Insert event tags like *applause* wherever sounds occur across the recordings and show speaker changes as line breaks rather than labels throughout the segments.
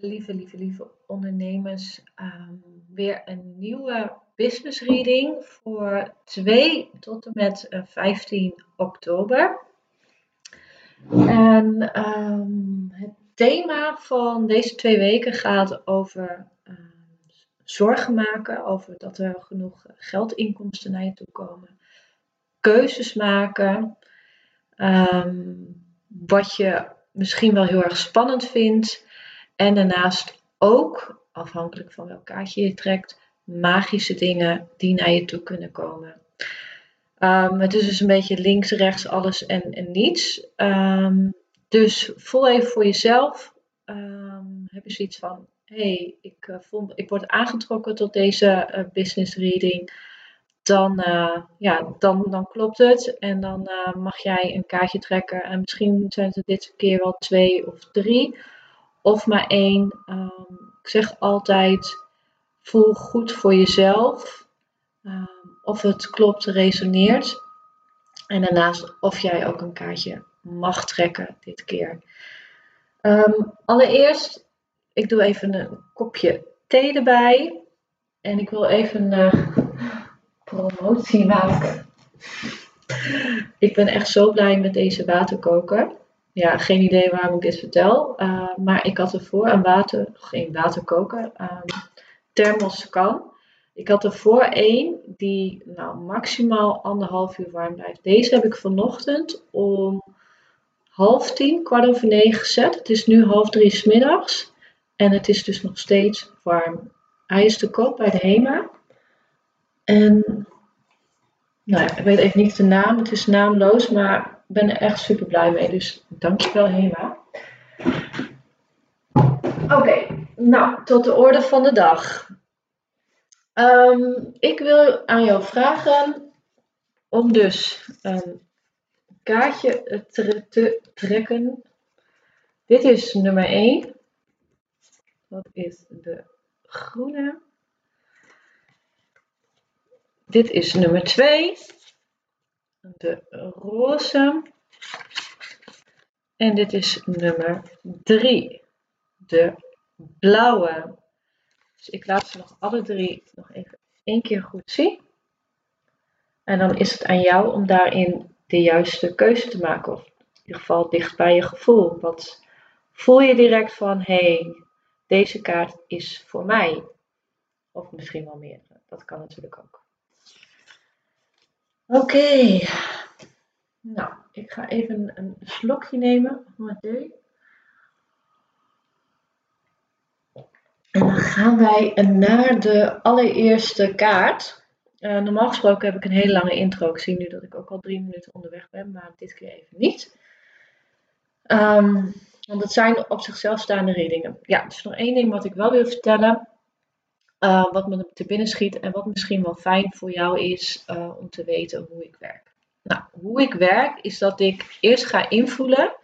lieve, lieve, lieve ondernemers, um, weer een nieuwe business reading voor 2 tot en met 15 eh, oktober. En um, het thema van deze twee weken gaat over um, zorgen maken, over dat er genoeg geldinkomsten naar je toe komen, keuzes maken, wat je misschien wel heel erg spannend vindt. En daarnaast ook, afhankelijk van welk kaartje je trekt, magische dingen die naar je toe kunnen komen. Um, het is dus een beetje links, rechts, alles en, en niets. Um, dus voel even voor jezelf. Um, heb je zoiets van: hé, hey, ik, voel, ik word aangetrokken tot deze uh, business reading. Dan, uh, ja, dan, dan klopt het. En dan mag jij een kaartje trekken. En misschien zijn het dit keer wel twee of drie of maar één. Um, ik zeg altijd: voel goed voor jezelf. Um, of het klopt, resoneert. En daarnaast of jij ook een kaartje mag trekken dit keer. Um, allereerst, ik doe even een kopje thee erbij. En ik wil even uh, promotie maken. Ik ben echt zo blij met deze waterkoker ja, geen idee waarom ik dit vertel. Uh, maar ik had ervoor een water, geen waterkoker, um, ehm, thermos kan. Ik had ervoor één die nou, maximaal anderhalf uur warm blijft. Deze heb ik vanochtend om half tien, kwart over negen gezet. Het is nu half drie s middags. En het is dus nog steeds warm. Hij is te koop bij de HEMA. En nou ik weet even niet de naam. Het is naamloos, maar ben er echt super blij mee. Dus dankjewel Hema. Oké, nou tot de orde van de dag. Ehm, ik wil aan jou vragen om dus een kaartje te, te trekken. Dit is nummer 1. Dat is de groene. Dit is nummer 2 de roze. En dit is nummer 3, de blauwe. Dus ik laat ze nog alle drie nog even één keer goed zien. En dan is het aan jou om daarin de juiste keuze te maken. Of in ieder geval dicht bij je gevoel. Wat voel je direct van, hé, hey, deze kaart is voor mij. Of misschien wel meerdere. Dat kan natuurlijk ook. Oké. Nou, ik ga even een slokje nemen van mijn thee. En dan gaan wij naar de allereerste kaart. Uh, normaal gesproken heb ik een hele lange intro. Ik zie nu dat ik ook al drie minuten onderweg ben, maar dit keer even niet. Um, want het zijn op zichzelf staande readingen. Ja, er is nog één ding wat ik wel wil vertellen. Uh, wat me te binnen schiet en wat misschien wel fijn voor jou is uh, om te weten hoe ik werk. Nou, hoe ik werk is dat ik eerst ga invoelen.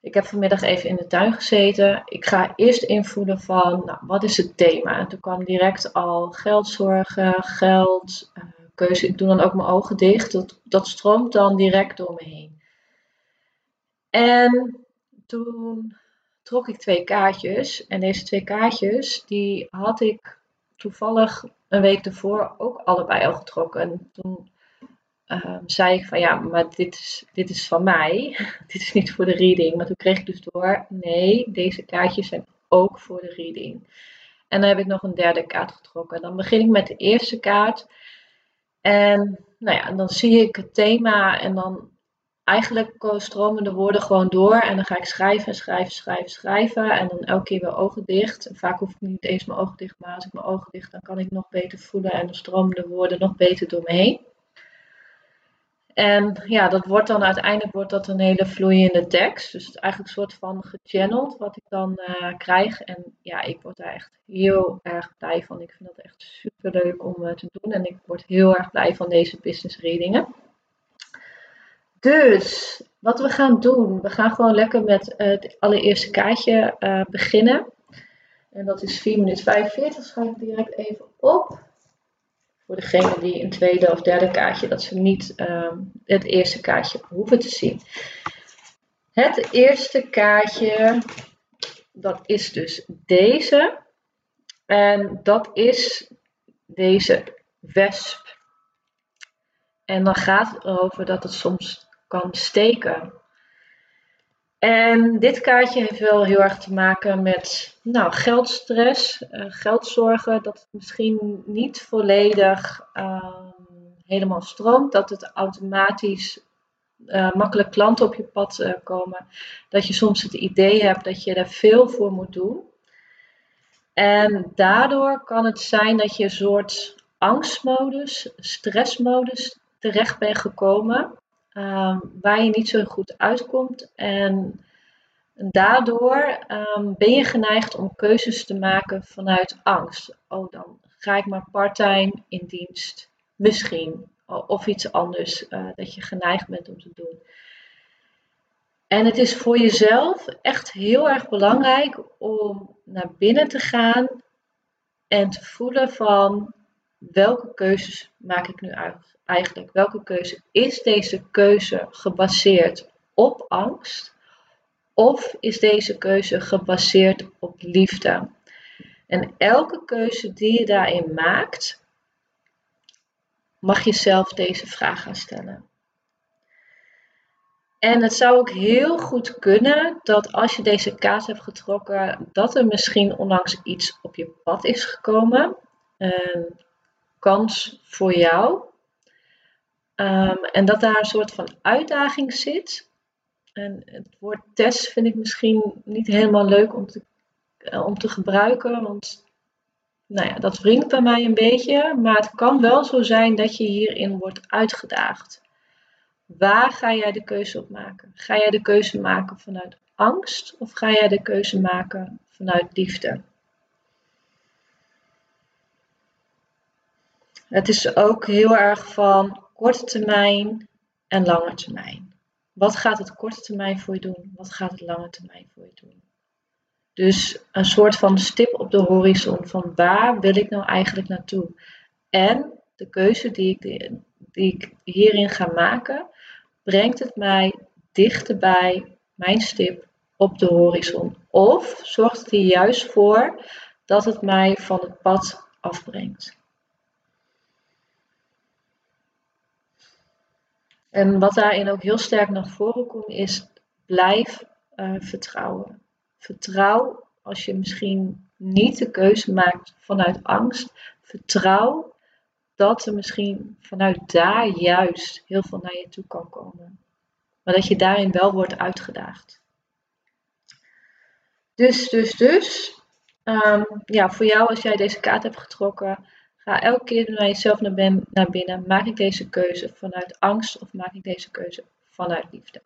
Ik heb vanmiddag even in de tuin gezeten. Ik ga eerst invoelen van, nou, wat is het thema? En toen kwam direct al geldzorgen, geld, uh, keuze. Ik doe dan ook mijn ogen dicht. Dat, dat stroomt dan direct door me heen. En toen trok ik twee kaartjes. En deze twee kaartjes, die had ik toevallig een week ervoor ook allebei al getrokken. En toen um, zei ik van ja, maar dit is, dit is van mij. *laughs* dit is niet voor de reading. Maar toen kreeg ik dus door, nee, deze kaartjes zijn ook voor de reading. En dan heb ik nog een derde kaart getrokken. Dan begin ik met de eerste kaart. En nou ja, dan zie ik het thema en dan eigenlijk stromen de woorden gewoon door en dan ga ik schrijven, schrijven, schrijven, schrijven en dan elke keer weer ogen dicht. Vaak hoef ik niet eens mijn ogen dicht, maar als ik mijn ogen dicht, dan kan ik nog beter voelen en dan stromen de woorden nog beter door me heen. En ja, dat wordt dan uiteindelijk wordt dat een hele vloeiende tekst. Dus het eigenlijk een soort van gechanneld wat ik dan uh, krijg. En ja, ik word daar echt heel erg blij van. Ik vind dat echt super leuk om uh, te doen. En ik word heel erg blij van deze business readingen. Dus wat we gaan doen, we gaan gewoon lekker met het allereerste kaartje uh, beginnen. En dat is 4 minuten 45. Schrijf ik direct even op. Voor degene die een tweede of derde kaartje, dat ze niet uh, het eerste kaartje hoeven te zien. Het eerste kaartje, dat is dus deze. En dat is deze wesp. En dan gaat het erover dat het soms kan steken. En dit kaartje heeft wel heel erg te maken met nou, geldstress, uh, geldzorgen, dat het misschien niet volledig uh, helemaal stroomt, dat het automatisch uh, makkelijk klanten op je pad uh, komen, dat je soms het idee hebt dat je er veel voor moet doen. En daardoor kan het zijn dat je een soort angstmodus, stressmodus terecht bent gekomen, um, waar je niet zo goed uitkomt. En daardoor um, ben je geneigd om keuzes te maken vanuit angst. Oh, dan ga ik maar parttime in dienst. Misschien. Of iets anders uh, dat je geneigd bent om te doen. En het is voor jezelf echt heel erg belangrijk om naar binnen te gaan en te voelen van welke keuzes maak ik nu eigenlijk? Welke keuze is deze keuze gebaseerd op angst? Of is deze keuze gebaseerd op liefde? En elke keuze die je daarin maakt, mag je zelf deze vraag gaan stellen. En het zou ook heel goed kunnen dat als je deze kaart hebt getrokken, dat er misschien onlangs iets op je pad is gekomen. Een kans voor jou. Um, en dat daar een soort van uitdaging zit. En het woord test vind ik misschien niet helemaal leuk om te, uh, om te gebruiken, want nou ja, dat wringt bij mij een beetje. Maar het kan wel zo zijn dat je hierin wordt uitgedaagd. Waar ga jij de keuze op maken? Ga jij de keuze maken vanuit angst of ga jij de keuze maken vanuit liefde? Het is ook heel erg van korte termijn en lange termijn. Wat gaat het korte termijn voor je doen? Wat gaat het lange termijn voor je doen? Dus een soort van stip op de horizon van waar wil ik nou eigenlijk naartoe? En de keuze die ik, die ik hierin ga maken, brengt het mij dichterbij mijn stip op de horizon? Of zorgt het er juist voor dat het mij van het pad afbrengt? En wat daarin ook heel sterk naar voren komt, is blijf uh, vertrouwen. Vertrouw als je misschien niet de keuze maakt vanuit angst. Vertrouw dat er misschien vanuit daar juist heel veel naar je toe kan komen. Maar dat je daarin wel wordt uitgedaagd. Dus, dus, dus. Um, ja, voor jou als jij deze kaart hebt getrokken, ga elke keer naar jezelf naar, ben, naar binnen. Maak ik deze keuze vanuit angst of maak ik deze keuze vanuit liefde?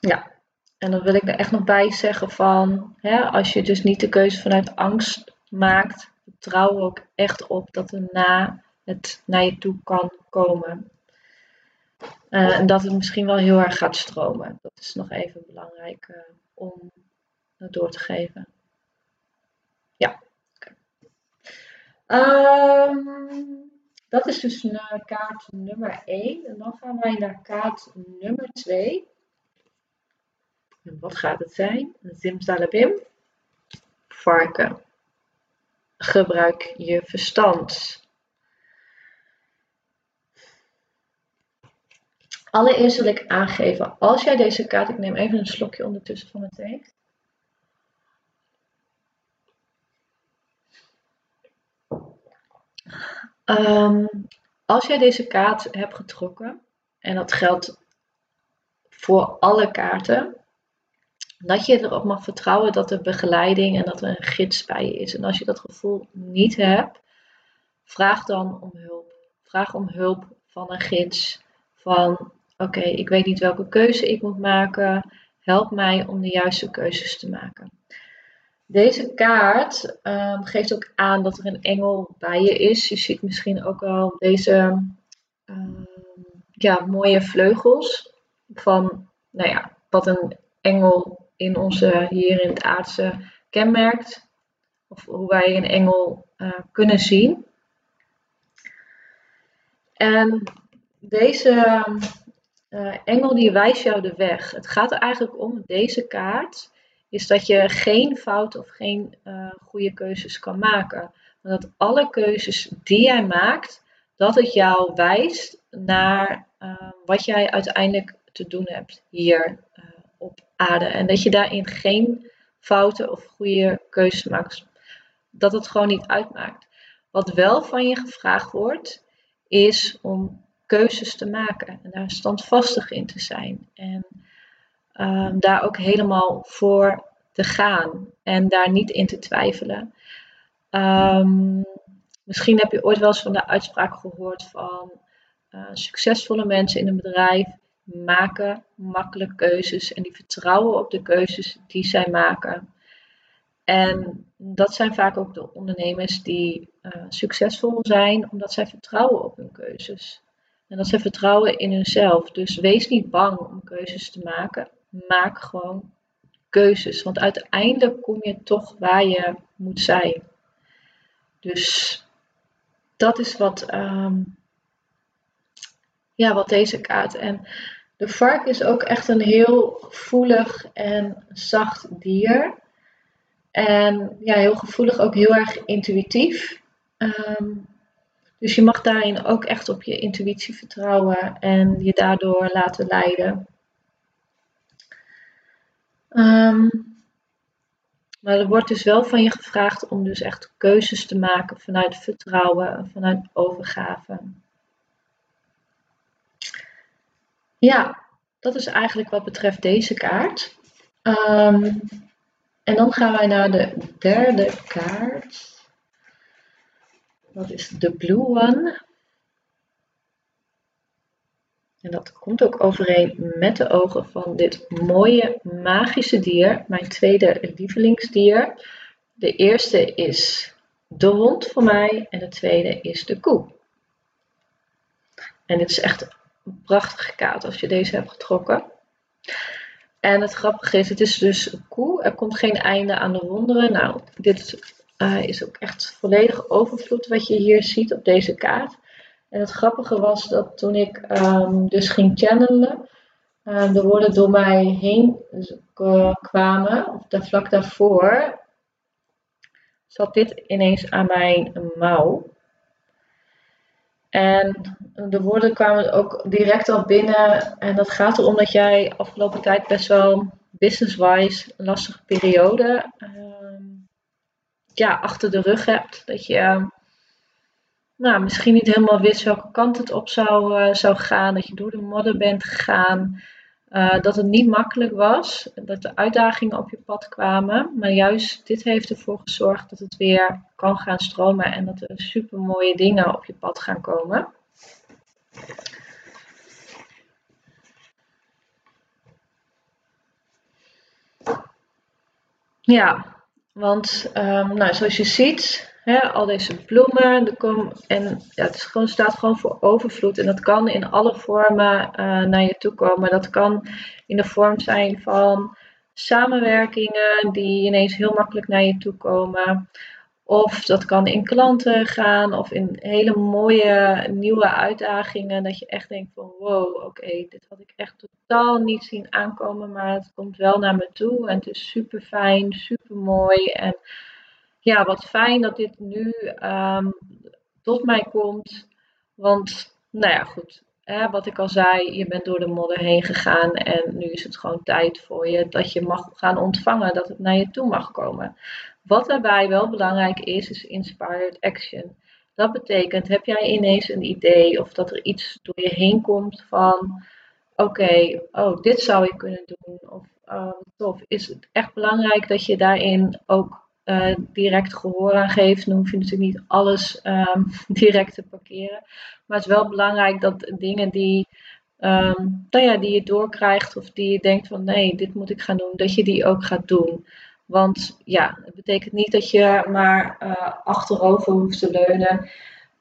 Ja, en dan wil ik er echt nog bij zeggen van, hè, als je dus niet de keuze vanuit angst maakt, vertrouw ook echt op dat er na het naar je toe kan komen. En dat het misschien wel heel erg gaat stromen. Dat is nog even belangrijk uh, om door te geven. Ja. Um, dat is dus kaart nummer 1. En dan gaan wij naar kaart nummer 2. En wat gaat het zijn? Zimzalabim. Varken. Gebruik je verstand. Allereerst wil ik aangeven, als jij deze kaart, ik neem even een slokje ondertussen van mijn thee. Um, als jij deze kaart hebt getrokken, en dat geldt voor alle kaarten, dat je erop mag vertrouwen dat er begeleiding en dat er een gids bij je is. En als je dat gevoel niet hebt, vraag dan om hulp. Vraag om hulp van een gids. Van oké, ik weet niet welke keuze ik moet maken. Help mij om de juiste keuzes te maken. Deze kaart um, geeft ook aan dat er een engel bij je is. Je ziet misschien ook al deze um, ja, mooie vleugels van, nou ja, wat een engel in onze, hier in het aardse kenmerkt. Of hoe wij een engel uh, kunnen zien. En deze uh, engel die wijst jou de weg. Het gaat er eigenlijk om, deze kaart, is dat je geen fout of geen uh, goede keuzes kan maken. Maar dat alle keuzes die jij maakt, dat het jou wijst naar uh, wat jij uiteindelijk te doen hebt hier op aarde. En dat je daarin geen fouten of goede keuzes maakt. Dat het gewoon niet uitmaakt. Wat wel van je gevraagd wordt, is om keuzes te maken en daar standvastig in te zijn. En um, daar ook helemaal voor te gaan en daar niet in te twijfelen. Um, misschien heb je ooit wel eens van de uitspraak gehoord van uh, succesvolle mensen in een bedrijf maken makkelijk keuzes en die vertrouwen op de keuzes die zij maken. En dat zijn vaak ook de ondernemers die uh, succesvol zijn omdat zij vertrouwen op hun keuzes. En dat ze vertrouwen in hunzelf. Dus wees niet bang om keuzes te maken. Maak gewoon keuzes. Want uiteindelijk kom je toch waar je moet zijn. Dus dat is wat, um, ja, wat deze kaart. En de vark is ook echt een heel gevoelig en zacht dier. En ja, heel gevoelig, ook heel erg intuïtief. Um, dus je mag daarin ook echt op je intuïtie vertrouwen en je daardoor laten leiden. Um, maar er wordt dus wel van je gevraagd om dus echt keuzes te maken vanuit vertrouwen, vanuit overgave. Ja, dat is eigenlijk wat betreft deze kaart. Um, en dan gaan wij naar de derde kaart. Dat is de blue one. En dat komt ook overeen met de ogen van dit mooie magische dier, mijn tweede lievelingsdier. De eerste is de hond voor mij en de tweede is de koe. En dit is echt een prachtige kaart als je deze hebt getrokken. En het grappige is, het is dus een koe. Er komt geen einde aan de wonderen. Nou, dit uh, is ook echt volledig overvloed wat je hier ziet op deze kaart. En het grappige was dat toen ik um, dus ging channelen, um, de woorden door mij heen kwamen, of daar vlak daarvoor, zat dit ineens aan mijn mouw. En de woorden kwamen ook direct al binnen. En dat gaat erom dat jij afgelopen tijd best wel business-wise lastige periode um, ja, achter de rug hebt. Dat je nou, misschien niet helemaal wist welke kant het op zou, uh, zou gaan. Dat je door de modder bent gegaan. Uh, dat het niet makkelijk was. Dat de uitdagingen op je pad kwamen. Maar juist dit heeft ervoor gezorgd dat het weer kan gaan stromen. En dat er super mooie dingen op je pad gaan komen. Ja, want um, nou, zoals je ziet, hè, al deze bloemen, de kom, en ja, het gewoon, staat gewoon voor overvloed. En dat kan in alle vormen uh, naar je toe komen. Dat kan in de vorm zijn van samenwerkingen die ineens heel makkelijk naar je toe komen. Of dat kan in klanten gaan of in hele mooie nieuwe uitdagingen. Dat je echt denkt van wow, oké, dit had ik echt totaal niet zien aankomen. Maar het komt wel naar me toe en het is super fijn, super mooi. En ja, wat fijn dat dit nu um, tot mij komt. Want nou ja, goed. Hè, wat ik al zei, je bent door de modder heen gegaan en nu is het gewoon tijd voor je dat je mag gaan ontvangen, dat het naar je toe mag komen. Wat daarbij wel belangrijk is, is inspired action. Dat betekent, heb jij ineens een idee of dat er iets door je heen komt van, oké, oh, dit zou ik kunnen doen. Of uh, tof. Is het echt belangrijk dat je daarin ook uh, direct gehoor aan geeft. Dan hoef je natuurlijk niet alles um, *laughs* direct te parkeren. Maar het is wel belangrijk dat dingen die, um, nou ja, die je doorkrijgt of die je denkt van nee, dit moet ik gaan doen, dat je die ook gaat doen. Want ja, het betekent niet dat je maar uh, achterover hoeft te leunen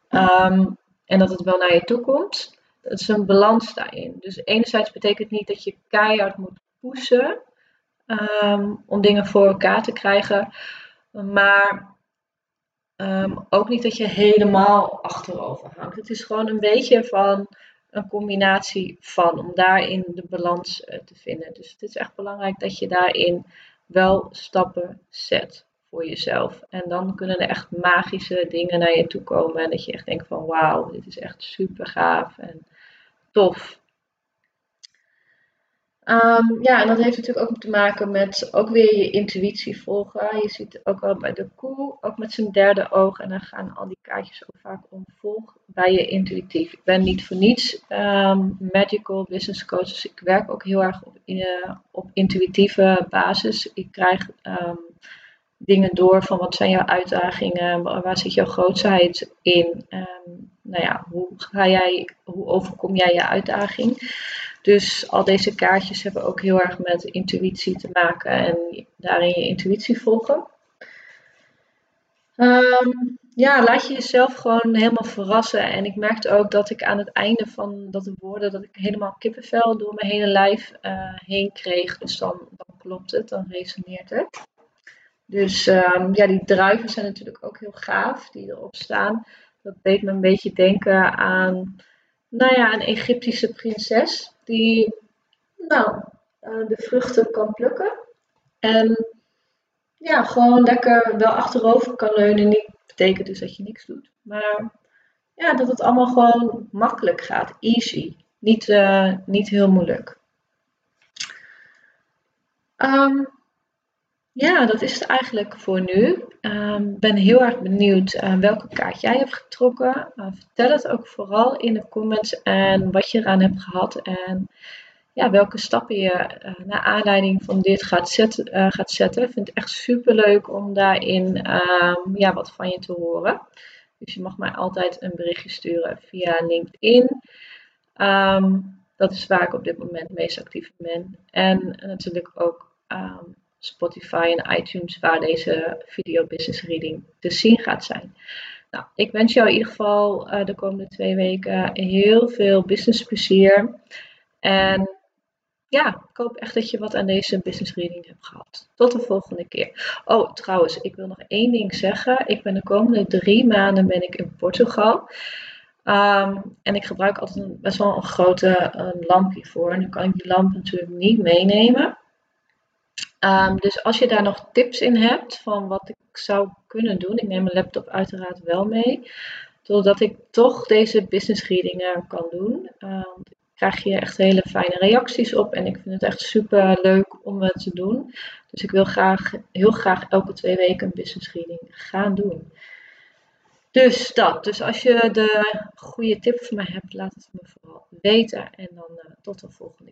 um, en dat het wel naar je toe komt. Het is een balans daarin. Dus enerzijds betekent niet dat je keihard moet pushen om dingen voor elkaar te krijgen. Maar ehm, ook niet dat je helemaal achterover hangt. Het is gewoon een beetje van een combinatie van, om daarin de balans eh, te vinden. Dus het is echt belangrijk dat je daarin wel stappen zet voor jezelf. En dan kunnen er echt magische dingen naar je toe komen. En dat je echt denkt van wauw, dit is echt super gaaf en tof. Um, ja, en dat heeft natuurlijk ook te maken met ook weer je intuïtie volgen. Je ziet ook wel bij de koe, ook met zijn derde oog. En dan gaan al die kaartjes ook vaak om volg bij je intuïtief. Ik ben niet voor niets magical business coach. Dus ik werk ook heel erg op, uh, op intuïtieve basis. Ik krijg um, dingen door van wat zijn jouw uitdagingen, waar zit jouw grootheid in. nou ja, hoe, ga jij, hoe overkom jij je uitdaging? Dus al deze kaartjes hebben ook heel erg met intuïtie te maken en daarin je intuïtie volgen. Ehm, ja, laat je jezelf gewoon helemaal verrassen. En ik merkte ook dat ik aan het einde van dat de woorden, dat ik helemaal kippenvel door mijn hele lijf uh, heen kreeg. Dus dan, dan klopt het, dan resoneert het. Dus um, ja, die druiven zijn natuurlijk ook heel gaaf, die erop staan. Dat deed me een beetje denken aan, nou ja, een Egyptische prinses die nou, uh, de vruchten kan plukken. En ja, gewoon lekker wel achterover kan leunen. Niet betekent dus dat je niks doet. Maar ja, dat het allemaal gewoon makkelijk gaat. Easy. Niet, uh, niet heel moeilijk. Um, ja, dat is het eigenlijk voor nu. Ik ehm, ben heel erg benieuwd uh, welke kaart jij hebt getrokken. Uh, vertel het ook vooral in de comments en wat je eraan hebt gehad. En ja, welke stappen je uh, naar aanleiding van dit gaat, zetten, gaat zetten. Ik vind het echt super leuk om daarin um, ja, wat van je te horen. Dus je mag mij altijd een berichtje sturen via LinkedIn. Um, dat is waar ik op dit moment meest actief ben. En natuurlijk ook Spotify en iTunes waar deze video business reading te zien gaat zijn. Nou, ik wens jou in ieder geval uh, de komende twee weken heel veel business plezier. En ja, ik hoop echt dat je wat aan deze business reading hebt gehad. Tot de volgende keer. Oh, trouwens, ik wil nog één ding zeggen. Ik ben de komende drie maanden ben ik in Portugal. Um, en ik gebruik altijd best wel een grote een lampje voor. Nu kan ik die lamp natuurlijk niet meenemen. Um, dus als je daar nog tips in hebt van wat ik zou kunnen doen, ik neem mijn laptop uiteraard wel mee, zodat ik toch deze business readingen kan doen. Um, krijg je echt hele fijne reacties op en ik vind het echt super leuk om het te doen. Dus ik wil graag, heel graag elke twee weken een business reading gaan doen. Dus dat. Dus als je de goede tip voor mij hebt, laat het me vooral weten. En dan uh, tot de volgende.